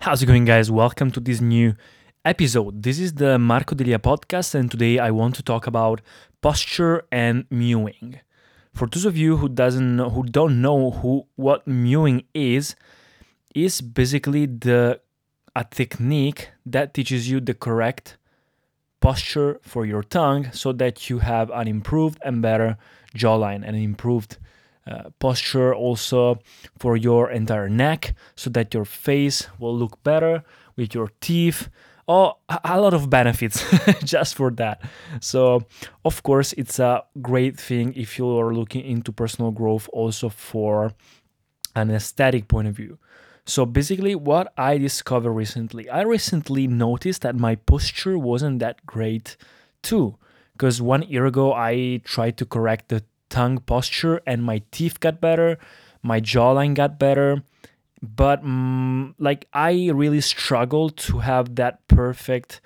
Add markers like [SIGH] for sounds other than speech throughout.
How's it going, guys? Welcome to this new episode. This is the Marco Delia podcast, and today I want to talk about posture and mewing. For those of you who doesn't know, who don't know who what mewing is, is basically the a technique that teaches you the correct posture for your tongue so that you have an improved and better jawline and an improved uh, posture also for your entire neck so that your face will look better with your teeth. Oh a lot of benefits [LAUGHS] just for that. So of course it's a great thing if you're looking into personal growth also for an aesthetic point of view. So basically what i discovered recently i recently noticed that my posture wasn't that great too because one year ago i tried to correct the tongue posture and my teeth got better, my jawline got better. But mm, like I really struggled to have that perfect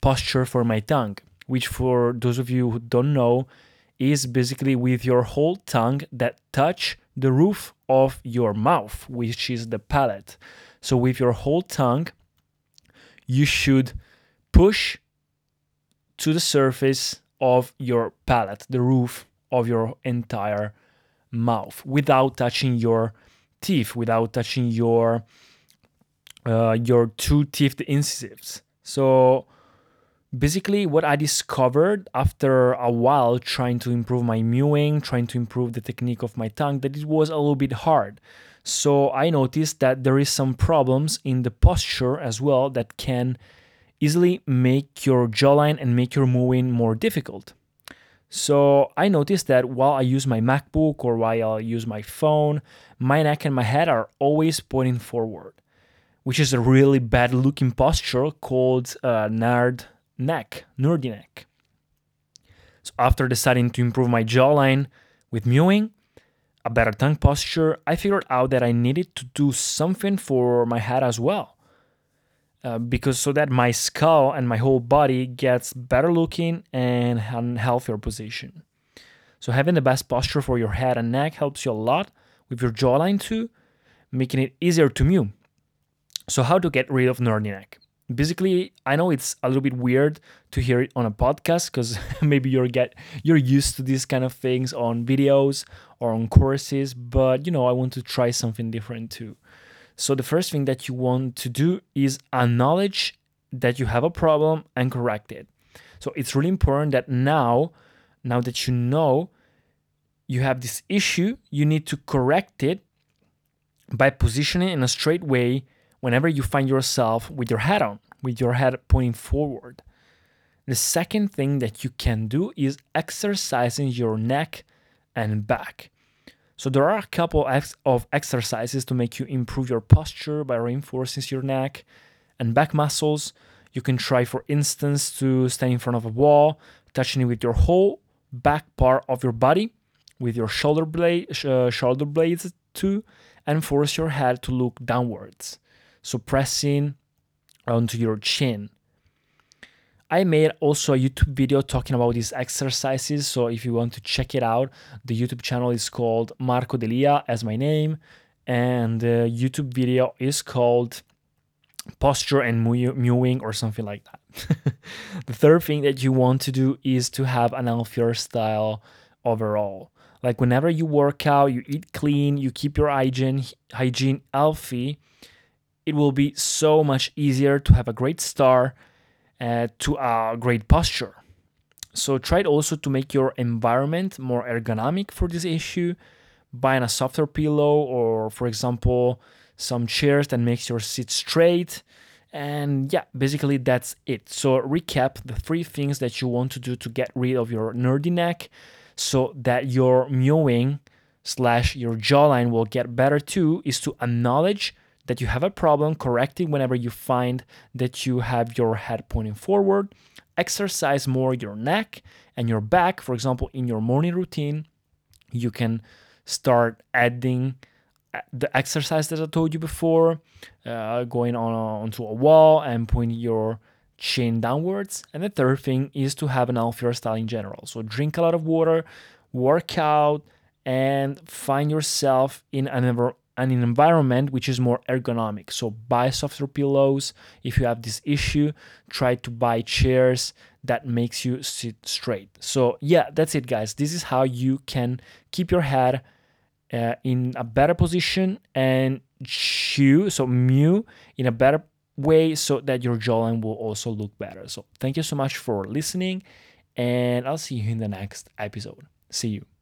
posture for my tongue, which for those of you who don't know is basically with your whole tongue that touch the roof of your mouth, which is the palate. So with your whole tongue, you should push to the surface of your palate, the roof of your entire mouth without touching your teeth, without touching your uh, your two teeth incisives. So basically what I discovered after a while trying to improve my mewing, trying to improve the technique of my tongue, that it was a little bit hard. So I noticed that there is some problems in the posture as well that can easily make your jawline and make your mewing more difficult. So I noticed that while I use my MacBook or while I use my phone, my neck and my head are always pointing forward, which is a really bad looking posture called uh, nerd neck, nerdy neck. So after deciding to improve my jawline with mewing, a better tongue posture, I figured out that I needed to do something for my head as well. Uh, because so that my skull and my whole body gets better looking and in healthier position. So having the best posture for your head and neck helps you a lot with your jawline too, making it easier to mew. So how to get rid of nerdy neck? Basically, I know it's a little bit weird to hear it on a podcast because [LAUGHS] maybe you're get you're used to these kind of things on videos or on courses, but you know I want to try something different too. So the first thing that you want to do is acknowledge that you have a problem and correct it. So it's really important that now, now that you know you have this issue, you need to correct it by positioning in a straight way whenever you find yourself with your head on, with your head pointing forward. The second thing that you can do is exercising your neck and back. So there are a couple of exercises to make you improve your posture by reinforcing your neck and back muscles. You can try, for instance, to stand in front of a wall, touching it with your whole back part of your body, with your shoulder blade, uh, shoulder blades too, and force your head to look downwards. So pressing onto your chin. I made also a YouTube video talking about these exercises. So if you want to check it out, the YouTube channel is called Marco Delia as my name. And the YouTube video is called posture and mewing or something like that. [LAUGHS] the third thing that you want to do is to have an healthier style overall. Like whenever you work out, you eat clean, you keep your hygiene hygiene healthy, it will be so much easier to have a great start uh, to a great posture. So try also to make your environment more ergonomic for this issue, buying a softer pillow or, for example, some chairs that makes your seat straight. And yeah, basically that's it. So recap the three things that you want to do to get rid of your nerdy neck so that your mewing slash your jawline will get better too is to acknowledge that you have a problem, correct it whenever you find that you have your head pointing forward. Exercise more your neck and your back. For example, in your morning routine, you can start adding uh, the exercise that I told you before, uh, going on onto a wall and pointing your chin downwards. And the third thing is to have an healthier style in general. So drink a lot of water, work out, and find yourself in an an environment which is more ergonomic. So buy softer pillows. If you have this issue, try to buy chairs that makes you sit straight. So yeah, that's it guys. This is how you can keep your head uh, in a better position and chew, so mew in a better way so that your jawline will also look better. So thank you so much for listening and I'll see you in the next episode. See you.